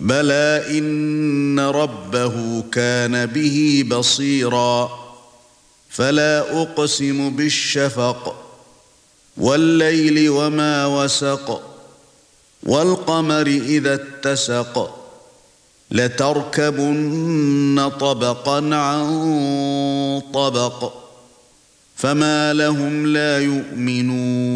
بلى ان ربه كان به بصيرا فلا اقسم بالشفق والليل وما وسق والقمر اذا اتسق لتركبن طبقا عن طبق فما لهم لا يؤمنون